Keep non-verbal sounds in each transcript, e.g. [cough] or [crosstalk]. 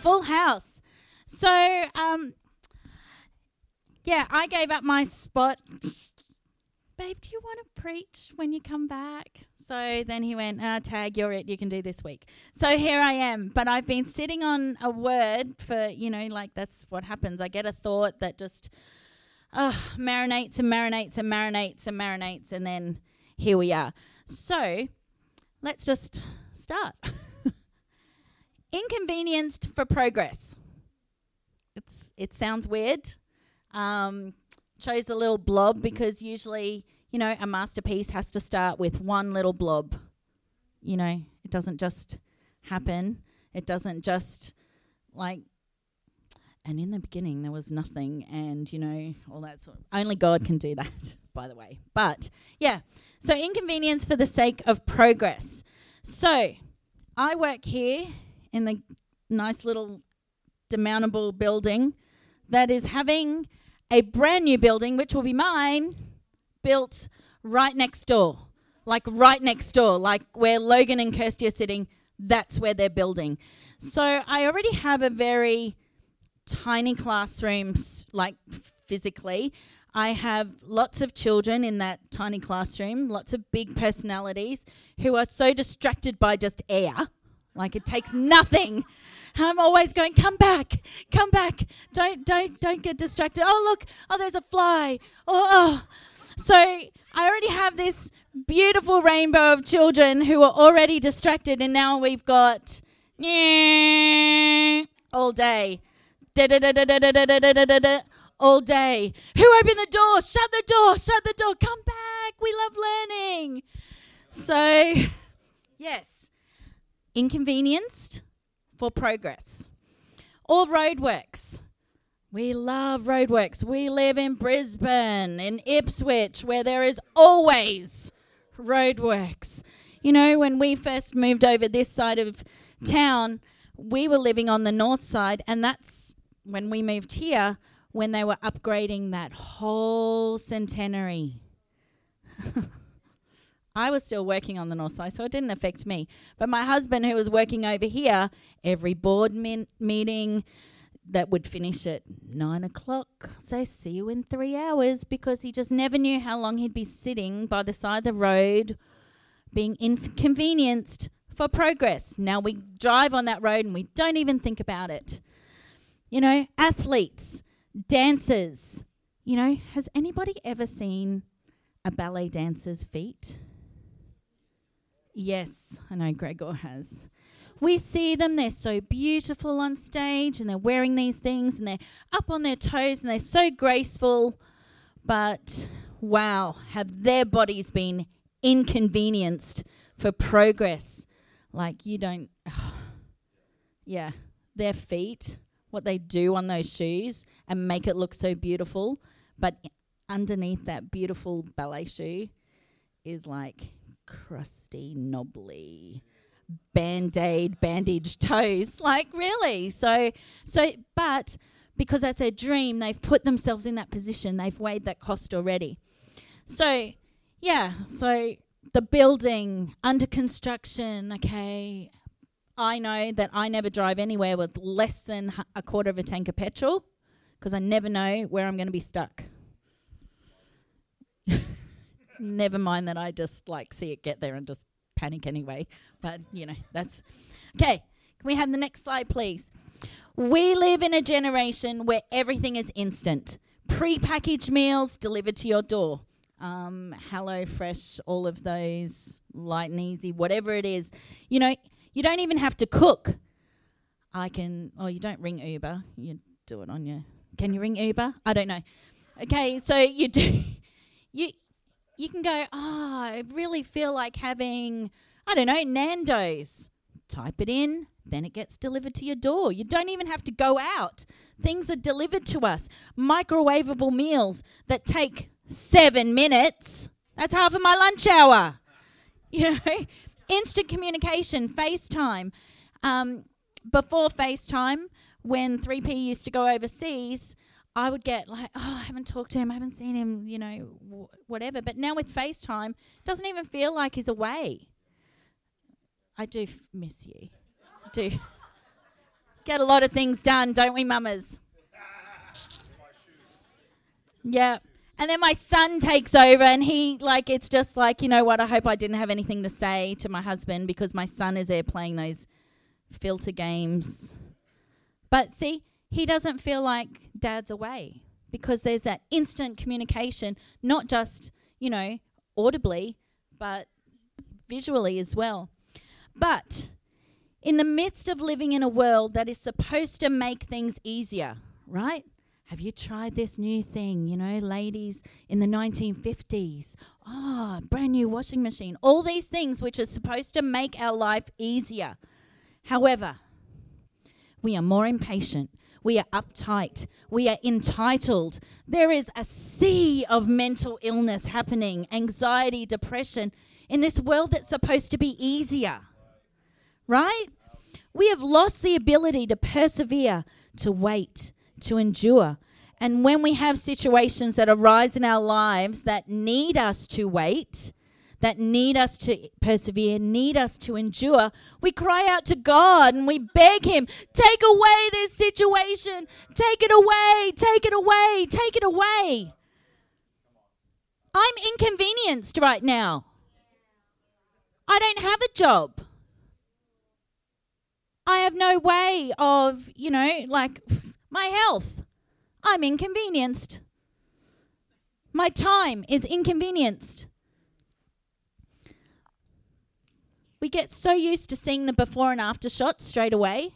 full house. So, um, yeah, I gave up my spot. Babe, do you want to preach when you come back? So then he went, ah, Tag, you're it. You can do this week. So here I am. But I've been sitting on a word for, you know, like that's what happens. I get a thought that just uh, marinates and marinates and marinates and marinates. And then here we are. So let's just start. [laughs] Inconvenienced for progress. It's it sounds weird. Um, chose a little blob because usually, you know, a masterpiece has to start with one little blob. You know, it doesn't just happen. It doesn't just like and in the beginning there was nothing and you know all that sort of only god can do that [laughs] by the way but yeah so inconvenience for the sake of progress so i work here in the nice little demountable building that is having a brand new building, which will be mine, built right next door. Like right next door, like where Logan and Kirsty are sitting, that's where they're building. So I already have a very tiny classroom, like physically. I have lots of children in that tiny classroom, lots of big personalities who are so distracted by just air like it takes nothing. I'm always going, come back, come back. Don't don't don't get distracted. Oh look, oh there's a fly. Oh, oh. So I already have this beautiful rainbow of children who are already distracted, and now we've got all day. All day. Who opened the door? Shut the door. Shut the door. Come back. We love learning. So, yes, inconvenienced for progress. Or roadworks. We love roadworks. We live in Brisbane, in Ipswich, where there is always roadworks. You know, when we first moved over this side of town, we were living on the north side, and that's when we moved here when they were upgrading that whole centenary. [laughs] I was still working on the north side, so it didn't affect me. But my husband, who was working over here, every board min- meeting that would finish at nine o'clock, say, see you in three hours, because he just never knew how long he'd be sitting by the side of the road, being inconvenienced for progress. Now we drive on that road and we don't even think about it. You know, athletes, dancers. You know, has anybody ever seen a ballet dancer's feet? Yes, I know Gregor has. We see them, they're so beautiful on stage and they're wearing these things and they're up on their toes and they're so graceful. But wow, have their bodies been inconvenienced for progress? Like, you don't. [sighs] yeah, their feet, what they do on those shoes and make it look so beautiful. But underneath that beautiful ballet shoe is like crusty, knobbly, band-aid, bandaged toes. Like really? So so but because that's their dream, they've put themselves in that position. They've weighed that cost already. So yeah, so the building under construction, okay. I know that I never drive anywhere with less than a quarter of a tank of petrol because I never know where I'm going to be stuck. Never mind that I just like see it get there and just panic anyway. But you know, that's okay. Can we have the next slide, please? We live in a generation where everything is instant. Pre-packaged meals delivered to your door. Um, Hello Fresh, all of those, light and easy, whatever it is. You know, you don't even have to cook. I can. Oh, you don't ring Uber. You do it on your. Can you ring Uber? I don't know. Okay, so you do. [laughs] You you can go, oh, I really feel like having, I don't know, Nando's. type it in, then it gets delivered to your door. You don't even have to go out. Things are delivered to us. Microwavable meals that take seven minutes. That's half of my lunch hour. [laughs] You know, instant communication, FaceTime. Um, before FaceTime, when 3P used to go overseas, I would get like, oh, I haven't talked to him, I haven't seen him, you know, w- whatever. But now with FaceTime, doesn't even feel like he's away. I do f- miss you. do. [laughs] Get a lot of things done, don't we, mamas? Yeah. And then my son takes over and he like it's just like, you know what, I hope I didn't have anything to say to my husband because my son is there playing those filter games. But see, he doesn't feel like dad's away because there's that instant communication, not just, you know, audibly, but visually as well. But in the midst of living in a world that is supposed to make things easier, right? Have you tried this new thing? You know, ladies in the 1950s. Oh, ah, brand new washing machine. All these things which are supposed to make our life easier. However, we are more impatient. We are uptight. We are entitled. There is a sea of mental illness happening, anxiety, depression in this world that's supposed to be easier. Right? We have lost the ability to persevere, to wait, to endure. And when we have situations that arise in our lives that need us to wait, that need us to persevere, need us to endure, we cry out to God and we beg Him, take away this situation, take it away, take it away, take it away. I'm inconvenienced right now. I don't have a job. I have no way of, you know, like my health. I'm inconvenienced. My time is inconvenienced. We get so used to seeing the before and after shots straight away.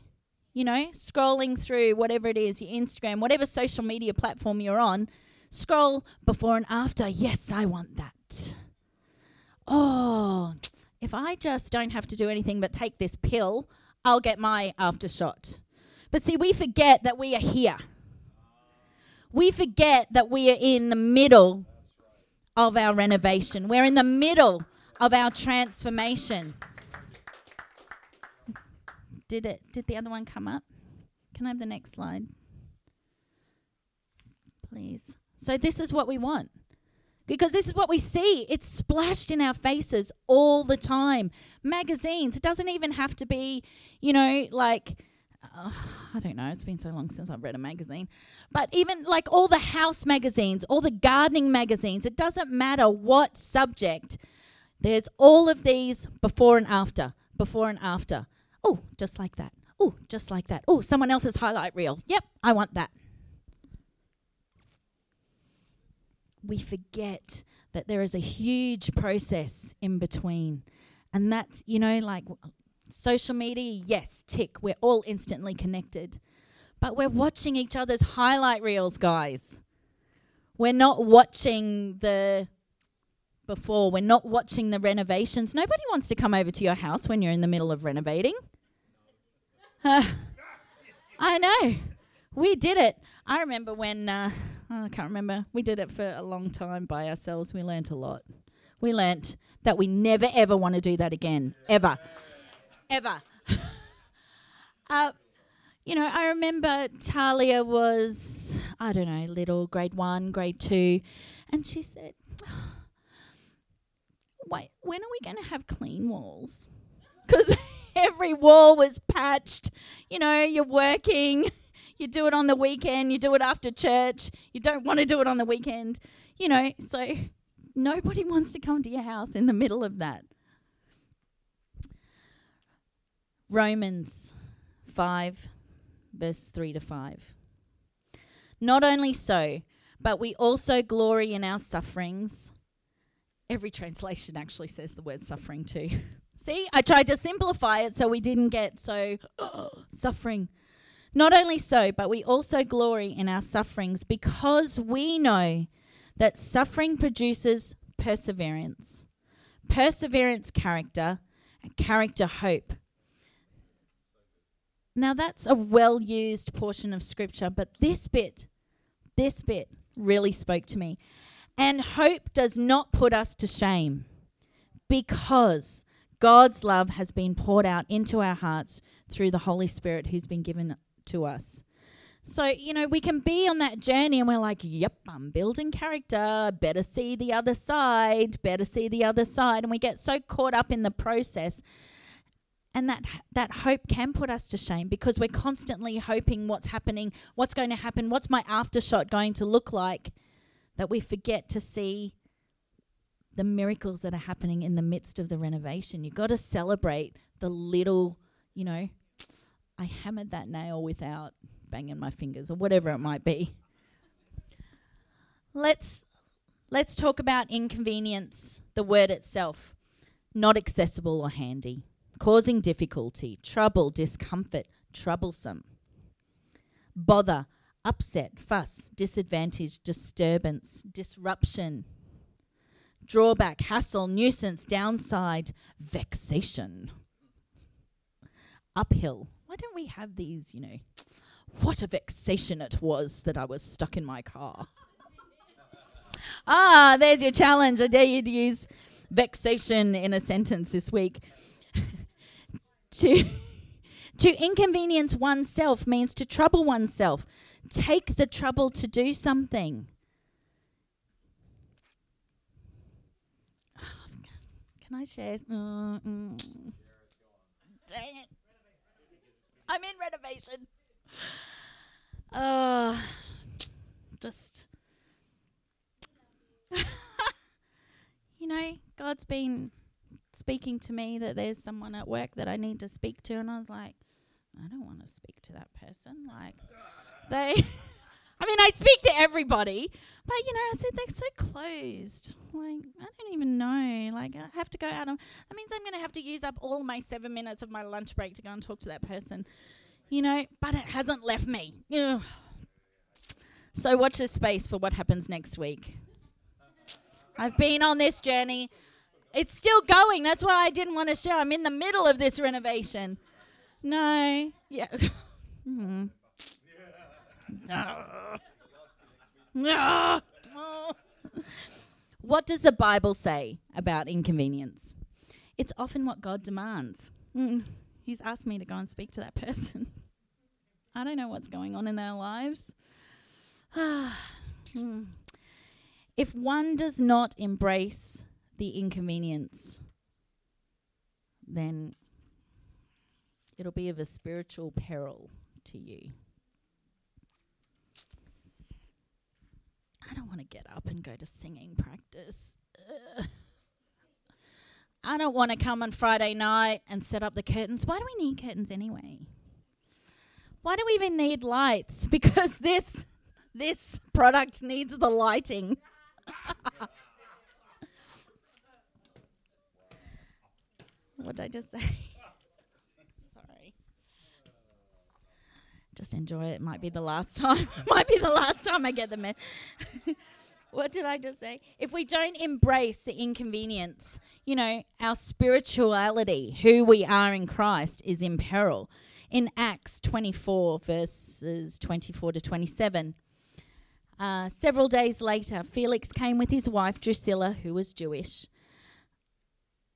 You know, scrolling through whatever it is, your Instagram, whatever social media platform you're on, scroll before and after. Yes, I want that. Oh, if I just don't have to do anything but take this pill, I'll get my after shot. But see, we forget that we are here. We forget that we are in the middle of our renovation. We're in the middle of our transformation. Did it did the other one come up? Can I have the next slide? Please. So this is what we want. Because this is what we see. It's splashed in our faces all the time. Magazines. It doesn't even have to be, you know, like uh, I don't know, it's been so long since I've read a magazine. But even like all the house magazines, all the gardening magazines, it doesn't matter what subject. There's all of these before and after, before and after. Oh, just like that. Oh, just like that. Oh, someone else's highlight reel. Yep, I want that. We forget that there is a huge process in between. And that's, you know, like social media, yes, tick, we're all instantly connected. But we're watching each other's highlight reels, guys. We're not watching the before, we're not watching the renovations. Nobody wants to come over to your house when you're in the middle of renovating. [laughs] I know. We did it. I remember when, uh, oh, I can't remember, we did it for a long time by ourselves. We learnt a lot. We learnt that we never ever want to do that again, ever. Ever. [laughs] uh, you know, I remember Talia was, I don't know, little, grade one, grade two, and she said, Wait, when are we going to have clean walls? Because [laughs] every wall was patched. You know, you're working, [laughs] you do it on the weekend, you do it after church, you don't want to do it on the weekend. You know, so nobody [laughs] wants to come to your house in the middle of that. Romans 5, verse 3 to 5. Not only so, but we also glory in our sufferings. Every translation actually says the word suffering too. [laughs] See, I tried to simplify it so we didn't get so [gasps] suffering. Not only so, but we also glory in our sufferings because we know that suffering produces perseverance, perseverance, character, and character, hope. Now that's a well used portion of scripture, but this bit, this bit really spoke to me. And hope does not put us to shame because God's love has been poured out into our hearts through the Holy Spirit who's been given to us. So, you know, we can be on that journey and we're like, yep, I'm building character. Better see the other side. Better see the other side. And we get so caught up in the process. And that that hope can put us to shame because we're constantly hoping what's happening, what's going to happen, what's my aftershot going to look like, that we forget to see the miracles that are happening in the midst of the renovation. You've got to celebrate the little, you know, I hammered that nail without banging my fingers or whatever it might be. Let's let's talk about inconvenience, the word itself. Not accessible or handy, causing difficulty, trouble, discomfort, troublesome. Bother, upset, fuss, disadvantage, disturbance, disruption, drawback, hassle, nuisance, downside, vexation. Uphill. Why don't we have these, you know? What a vexation it was that I was stuck in my car. ah, there's your challenge. I dare you to use vexation in a sentence this week. [laughs] to to inconvenience oneself means to trouble oneself. Take the trouble to do something. I share? Uh, mm. Dang it. I'm in renovation. Uh, just, [laughs] you know, God's been speaking to me that there's someone at work that I need to speak to, and I was like, I don't want to speak to that person. Like, they. [laughs] I mean, I speak to everybody, but you know, I said they're so closed. Like, I don't even know. Like, I have to go out. Of, that means I'm going to have to use up all my seven minutes of my lunch break to go and talk to that person you know, but it hasn't left me. Ugh. So watch this space for what happens next week. I've been on this journey. It's still going. That's why I didn't want to share. I'm in the middle of this renovation. No. Yeah. [laughs] mm. [laughs] What does the Bible say about inconvenience? It's often what God demands. Mm. He's asked me to go and speak to that [laughs] person. I don't know what's going on in their lives. [sighs] if one does not embrace the inconvenience, then it'll be of a spiritual peril to you. I don't want to get up and go to singing practice. Ugh. I don't want to come on Friday night and set up the curtains. Why do we need curtains anyway? Why do we even need lights? [laughs] Because this this product needs the lighting. [laughs] what did I just say? Sorry. Just enjoy it. Might be the last time. [laughs] Might be the last time I get the message. [laughs] what did I just say? If we don't embrace the inconvenience, you know, our spirituality, who we are in Christ, is in peril. In Acts 24, verses 24 to 27, uh, several days later, Felix came with his wife Drusilla, who was Jewish.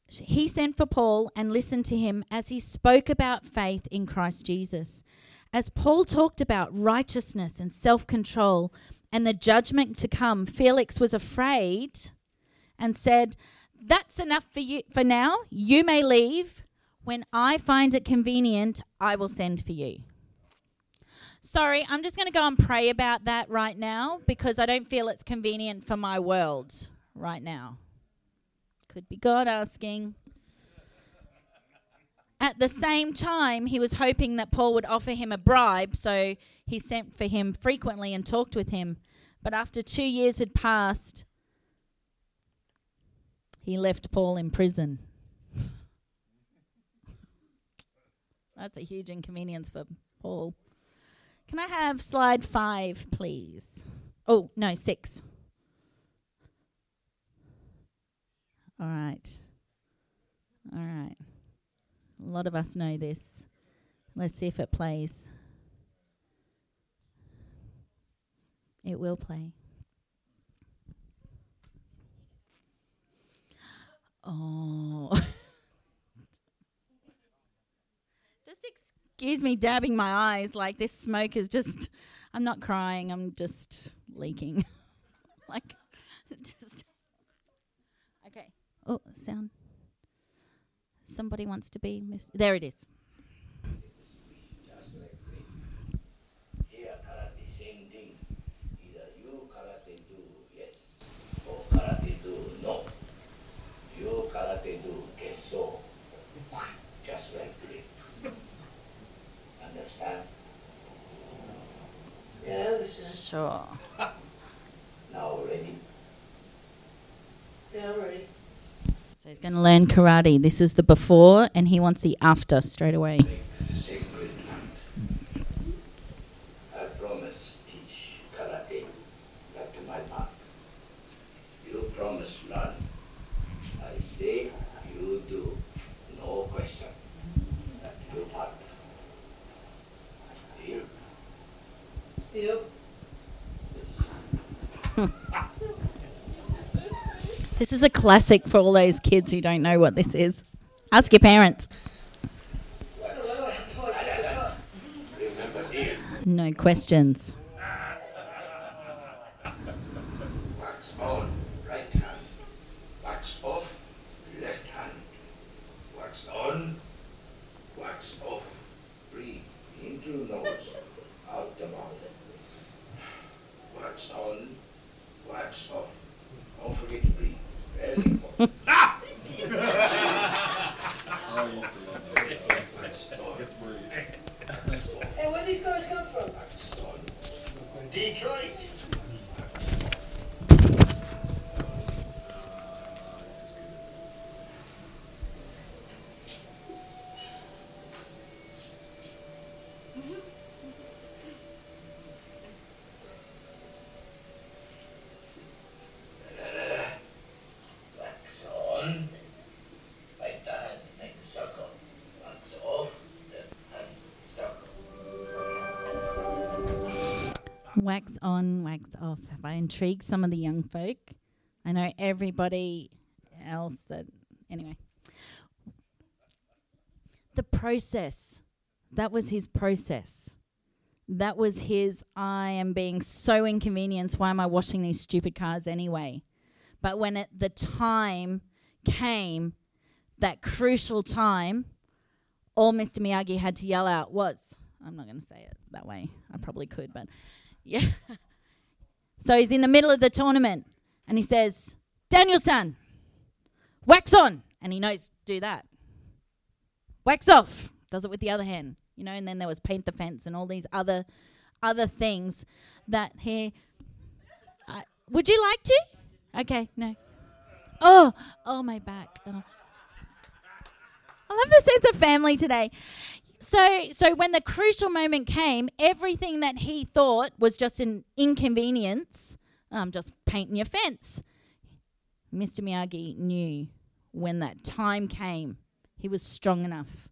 He sent for Paul and listened to him as he spoke about faith in Christ Jesus. As Paul talked about righteousness and self control, and the judgment to come, Felix was afraid and said, That's enough for you for now. You may leave. When I find it convenient, I will send for you. Sorry, I'm just going to go and pray about that right now because I don't feel it's convenient for my world right now. Could be God asking. At the same time, he was hoping that Paul would offer him a bribe, so he sent for him frequently and talked with him. But after two years had passed, he left Paul in prison. [laughs] That's a huge inconvenience for Paul. Can I have slide five, please? Oh, no, six. All right. All right. A lot of us know this. Let's see if it plays. It will play. Oh. [laughs] just excuse me dabbing my eyes like this smoke is just I'm not crying, I'm just leaking. [laughs] like [laughs] just Okay. Oh, sound. Somebody wants to be mis- There it is. Here, karate, same thing. Either you karate do yes, or karate do no. You karate do gesso. Just like grip. Understand? Yeah, understand. Sure. Now ready? Yeah, ready. So he's going to learn karate. This is the before, and he wants the after straight away. Sacred land. I promise teach karate back to my path. You promise learn. I say you do. No question. That your part. Deal? Deal. This is a classic for all those kids who don't know what this is. Ask your parents. No questions. Wax on, wax off. Have I intrigued some of the young folk? I know everybody else that. Anyway. The process. That was his process. That was his, I am being so inconvenienced. Why am I washing these stupid cars anyway? But when it, the time came, that crucial time, all Mr. Miyagi had to yell out was, I'm not going to say it that way. I probably could, but yeah. [laughs] so he's in the middle of the tournament and he says, Daniel-san, wax on. And he knows do that. Wax off. Does it with the other hand. You know, and then there was paint the fence and all these other other things that he uh, would you like to? Okay, no. Oh, oh my back. Oh. I love the sense of family today. So, so when the crucial moment came, everything that he thought was just an inconvenience, um, just painting your fence. Mr. Miyagi knew when that time came, he was strong enough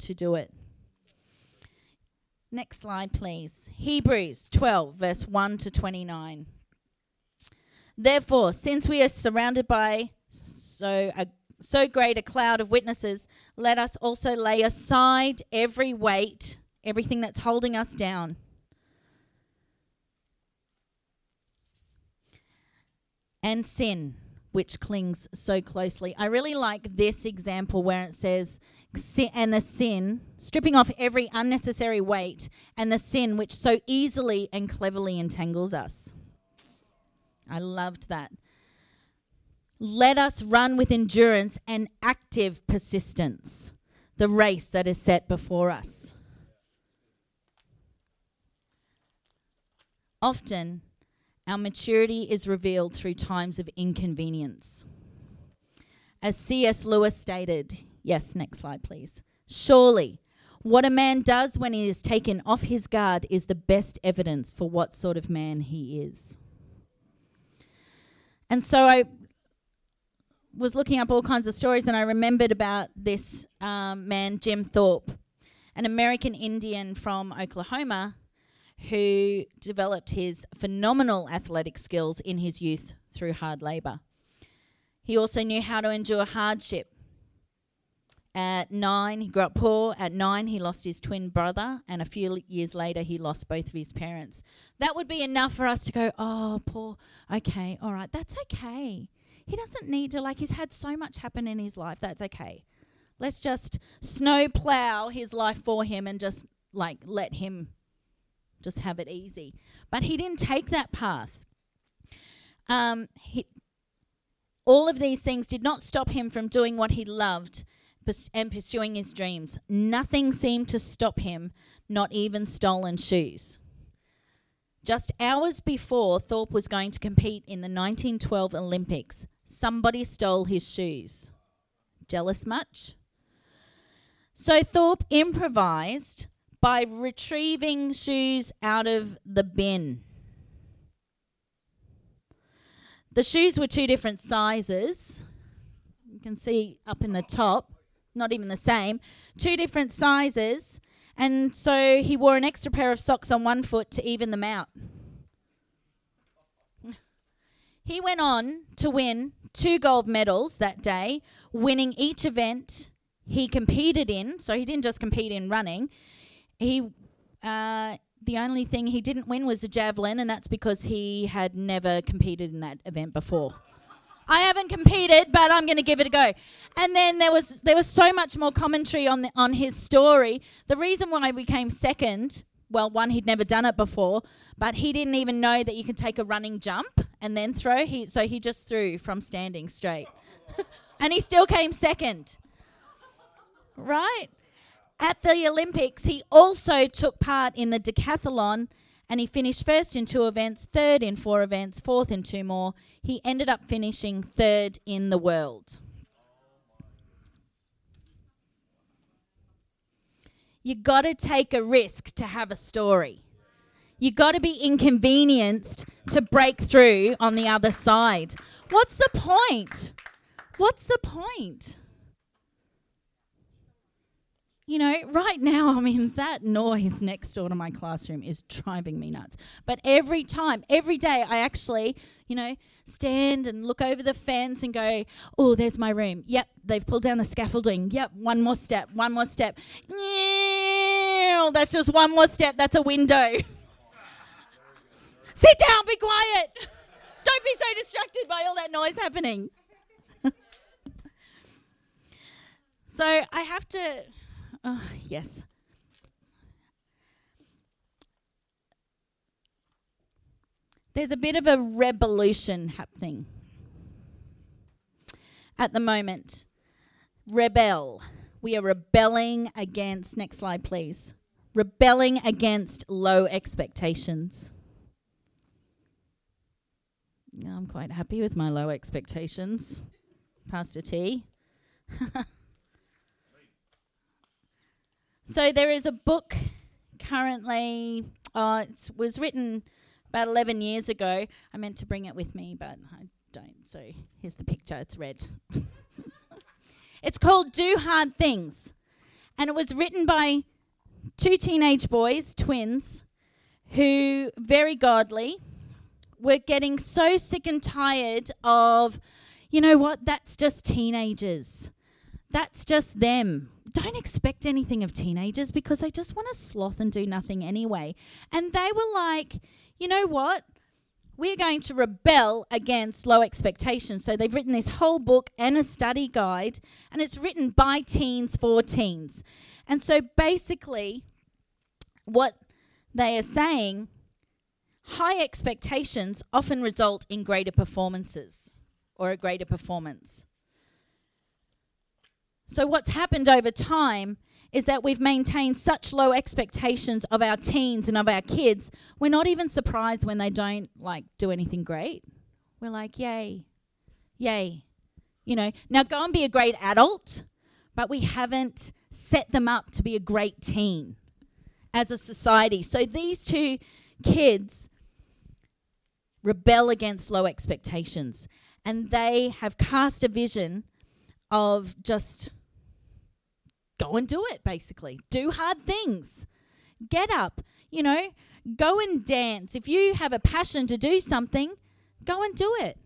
to do it. Next slide, please. Hebrews 12, verse 1 to 29. Therefore, since we are surrounded by so a so great a cloud of witnesses, let us also lay aside every weight, everything that's holding us down. And sin, which clings so closely. I really like this example where it says, "Si- and the sin, stripping off every unnecessary weight, and the sin which so easily and cleverly entangles us. I loved that. Let us run with endurance and active persistence the race that is set before us. Often, our maturity is revealed through times of inconvenience. As C.S. Lewis stated, yes, next slide, please. Surely, what a man does when he is taken off his guard is the best evidence for what sort of man he is. And so I was looking up all kinds of stories and I remembered about this um, man, Jim Thorpe. an American Indian from Oklahoma who developed his phenomenal athletic skills in his youth through hard labor. He also knew how to endure hardship. At nine, he grew up poor. At nine, he lost his twin brother, and a few years later, he lost both of his parents. That would be enough for us to go, oh, poor, okay, all right, that's okay. He doesn't need to, like, he's had so much happen in his life, that's okay. Let's just snow plow his life for him and just, like, let him just have it easy. But he didn't take that path. Um, he, all of these things did not stop him from doing what he loved and pursuing his dreams. Nothing seemed to stop him, not even stolen shoes. Just hours before Thorpe was going to compete in the 1912 Olympics, somebody stole his shoes. Jealous much? So Thorpe improvised by retrieving shoes out of the bin. The shoes were two different sizes. You can see up in the top, not even the same. Two different sizes. And so he wore an extra pair of socks on one foot to even them out. he went on to win two gold medals that day, winning each event he competed in. So he didn't just compete in running. He uh, the only thing he didn't win was the javelin, and that's because he had never competed in that event before. I haven't competed, but I'm going to give it a go. And then there was there was so much more commentary on the, on his story. The reason why we came second, well, one he'd never done it before, but he didn't even know that you can take a running jump and then throw. He so he just threw from standing straight, [laughs] and he still came second. Right? At the Olympics, he also took part in the decathlon and he finished first in two events, third in four events, fourth in two more. He ended up finishing third in the world. You got to take a risk to have a story. You got to be inconvenienced to break through on the other side. What's the point? What's the point? you know, right now, I mean, that noise next door to my classroom is driving me nuts. But every time, every day, I actually, you know, stand and look over the fence and go, oh, there's my room. Yep, they've pulled down the scaffolding. Yep, one more step, one more step. That's just one more step. That's a window. [laughs] Sit down, be quiet. Don't be so distracted by all that noise happening. [laughs] so I have to Oh, yes. There's a bit of a revolution happening at the moment. Rebel. We are rebelling against, next slide, please. Rebelling against low expectations. I'm quite happy with my low expectations. Pastor T. [laughs] So there is a book currently. Uh, it was written about 11 years ago. I meant to bring it with me, but I don't. So here's the picture. It's red. [laughs] it's called Do Hard Things. And it was written by two teenage boys, twins, who, very godly, were getting so sick and tired of, you know what, that's just teenagers. That's just them don't expect anything of teenagers because they just want to sloth and do nothing anyway. And they were like, you know what? We're going to rebel against low expectations. So they've written this whole book and a study guide, and it's written by teens for teens. And so basically, what they are saying high expectations often result in greater performances or a greater performance. So, what's happened over time is that we've maintained such low expectations of our teens and of our kids, we're not even surprised when they don't like do anything great. We're like, yay, yay. You know, now go and be a great adult, but we haven't set them up to be a great teen as a society. So these two kids rebel against low expectations and they have cast a vision of just go and do it, basically. Do hard things. Get up, you know, go and dance. If you have a passion to do something, go and do it.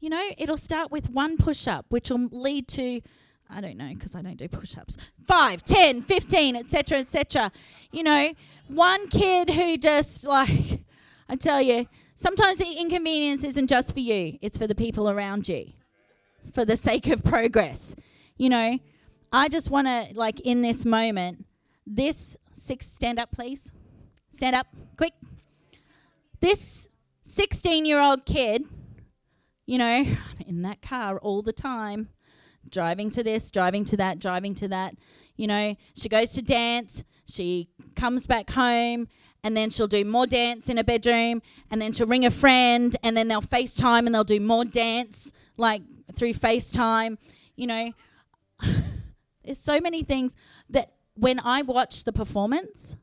You know, it'll start with one push up, which will lead to, I don't know, because I don't do push ups, 5, 10, 15, etc., etc. You know, one kid who just, like, I tell you, sometimes the inconvenience isn't just for you, it's for the people around you, for the sake of progress. You know, I just want to, like, in this moment, this six, stand up, please. Stand up, quick. This 16 year old kid, you know, [laughs] in that car all the time, driving to this, driving to that, driving to that. You know, she goes to dance, she comes back home, and then she'll do more dance in a bedroom, and then she'll ring a friend, and then they'll FaceTime and they'll do more dance, like through FaceTime. You know, there's so many things that when I watch the performance,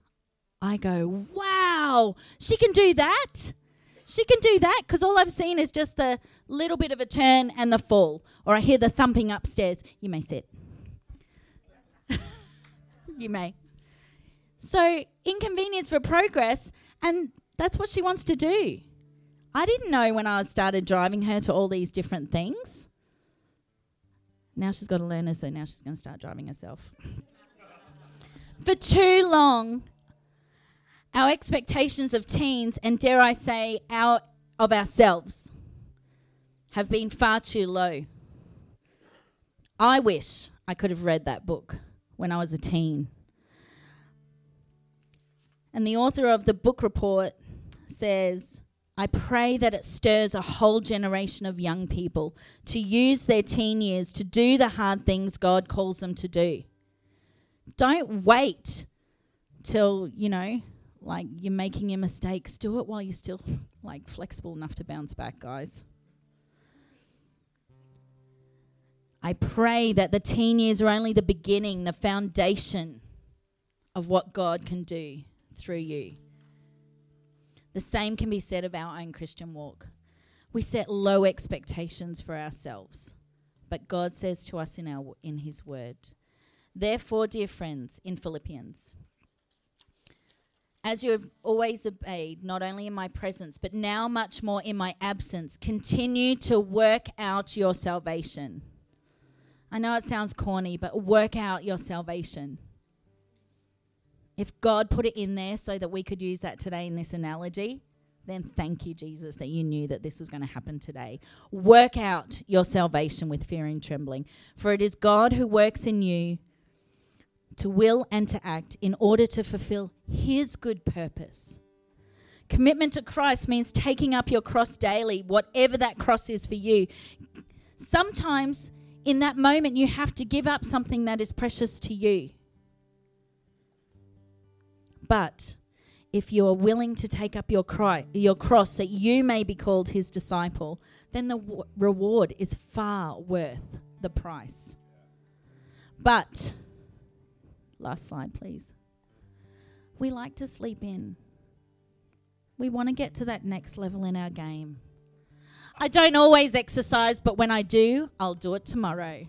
I go, wow, she can do that. She can do that because all I've seen is just the little bit of a turn and the fall, or I hear the thumping upstairs. You may sit. [laughs] you may. So, inconvenience for progress, and that's what she wants to do. I didn't know when I started driving her to all these different things. Now she's got to learn her, so now she's going to start driving herself. [laughs] for too long, our expectations of teens, and dare I say, our, of ourselves, have been far too low. I wish I could have read that book when I was a teen. And the author of the book report says, I pray that it stirs a whole generation of young people to use their teen years to do the hard things God calls them to do. Don't wait till, you know, like you're making your mistakes. Do it while you're still like flexible enough to bounce back, guys. I pray that the teen years are only the beginning, the foundation of what God can do through you. The same can be said of our own Christian walk. We set low expectations for ourselves, but God says to us in our in his word. Therefore, dear friends, in Philippians, as you have always obeyed, not only in my presence, but now much more in my absence, continue to work out your salvation. I know it sounds corny, but work out your salvation. If God put it in there so that we could use that today in this analogy, then thank you, Jesus, that you knew that this was going to happen today. Work out your salvation with fear and trembling, for it is God who works in you to will and to act in order to fulfill His good purpose. Commitment to Christ means taking up your cross daily, whatever that cross is for you. Sometimes in that moment, you have to give up something that is precious to you. But if you are willing to take up your, cry, your cross that you may be called his disciple, then the w- reward is far worth the price. But, last slide, please. We like to sleep in. We want to get to that next level in our game. I don't always exercise, but when I do, I'll do it tomorrow.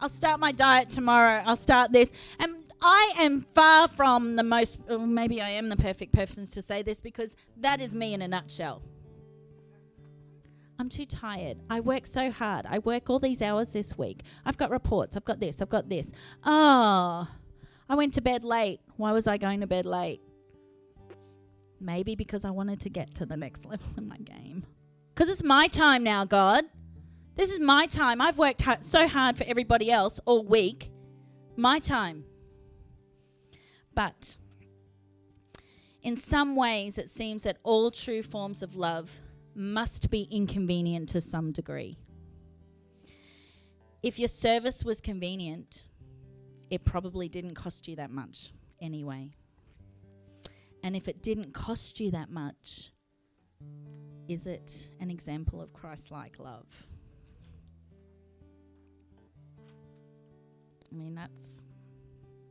I'll start my diet tomorrow. I'll start this. And I am far from the most, maybe I am the perfect person to say this because that is me in a nutshell. I'm too tired. I work so hard. I work all these hours this week. I've got reports. I've got this. I've got this. Oh, I went to bed late. Why was I going to bed late? Maybe because I wanted to get to the next [laughs] level in my game. Because it's my time now, God. This is my time. I've worked hard, so hard for everybody else all week. My time. But in some ways, it seems that all true forms of love must be inconvenient to some degree. If your service was convenient, it probably didn't cost you that much anyway. And if it didn't cost you that much, is it an example of Christ like love? I mean, that's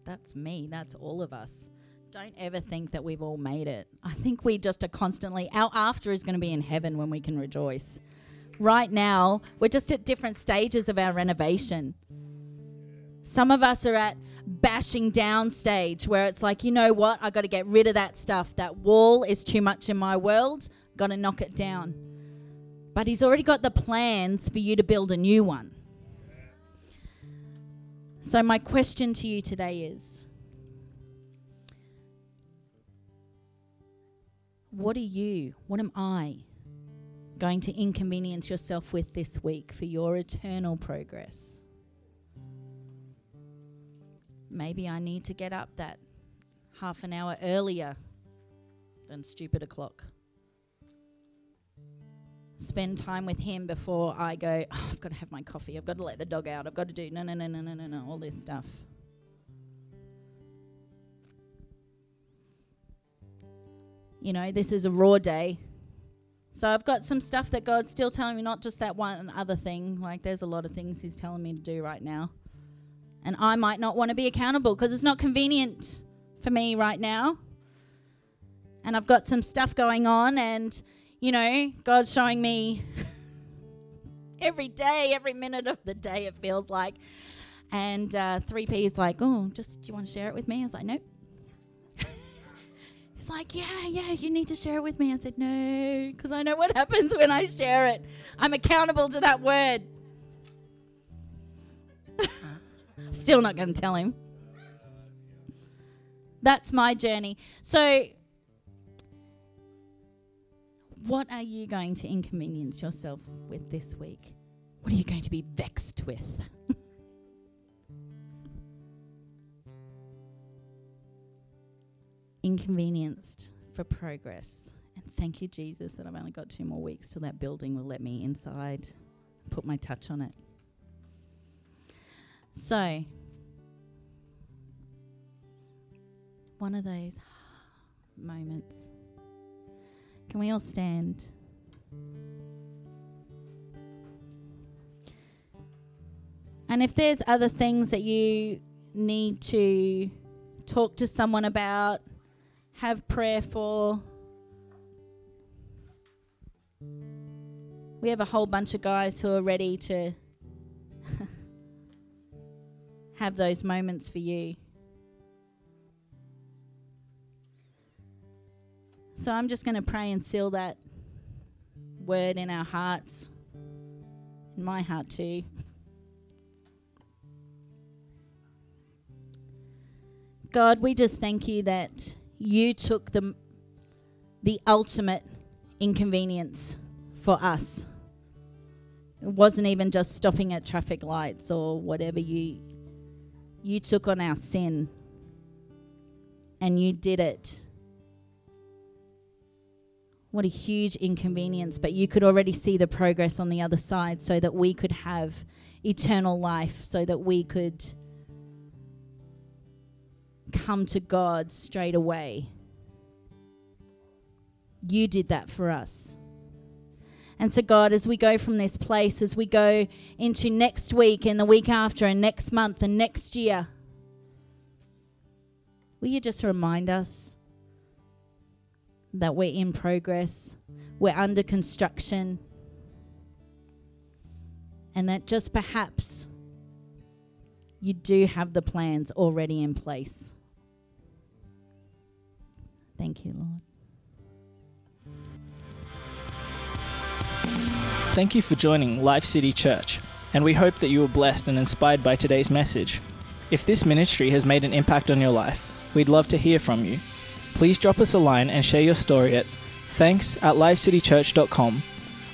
that's me. That's all of us. Don't ever think that we've all made it. I think we just are constantly, our after is going to be in heaven when we can rejoice. Right now, we're just at different stages of our renovation. Some of us are at bashing down stage where it's like, you know what? I got to get rid of that stuff. That wall is too much in my world. Got to knock it down. But He's already got the plans for you to build a new one. So, my question to you today is what are you, what am I going to inconvenience yourself with this week for your eternal progress? Maybe I need to get up that half an hour earlier than stupid o'clock. Spend time with him before I go, oh, I've got to have my coffee, I've got to let the dog out, I've got to do no, no, no, no, no, no, no, all this stuff. You know, this is a raw day. So I've got some stuff that God's still telling me, not just that one other thing. Like, there's a lot of things He's telling me to do right now. And I might not want to be accountable because it's not convenient for me right now. And I've got some stuff going on, and, you know, God's showing me [laughs] every day, every minute of the day, it feels like. And uh, 3P is like, oh, just, do you want to share it with me? I was like, nope. [laughs] He's like, yeah, yeah, you need to share it with me. I said, no, because I know what [laughs] happens when I share it. I'm accountable to that word. Still not going to tell him. That's my journey. So, what are you going to inconvenience yourself with this week? What are you going to be vexed with? [laughs] Inconvenienced for progress. And thank you, Jesus, that I've only got two more weeks till that building will let me inside, put my touch on it. So, one of those [sighs] moments. Can we all stand? And if there's other things that you need to talk to someone about, have prayer for, we have a whole bunch of guys who are ready to [laughs] have those moments for you. So I'm just going to pray and seal that word in our hearts, in my heart too. God, we just thank you that you took the, the ultimate inconvenience for us. It wasn't even just stopping at traffic lights or whatever you you took on our sin and you did it. What a huge inconvenience, but you could already see the progress on the other side so that we could have eternal life, so that we could come to God straight away. You did that for us. And so, God, as we go from this place, as we go into next week and the week after and next month and next year, will you just remind us that we're in progress, we're under construction, and that just perhaps you do have the plans already in place. Thank you, Lord. Thank you for joining Life City Church, and we hope that you were blessed and inspired by today's message. If this ministry has made an impact on your life, we'd love to hear from you. Please drop us a line and share your story at thanks at livecitychurch.com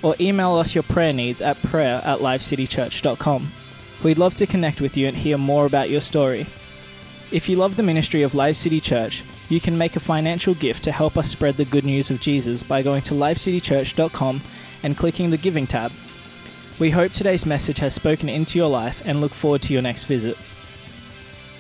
or email us your prayer needs at prayer at livecitychurch.com. We'd love to connect with you and hear more about your story. If you love the ministry of Live City Church, you can make a financial gift to help us spread the good news of Jesus by going to livecitychurch.com and clicking the Giving tab. We hope today's message has spoken into your life and look forward to your next visit.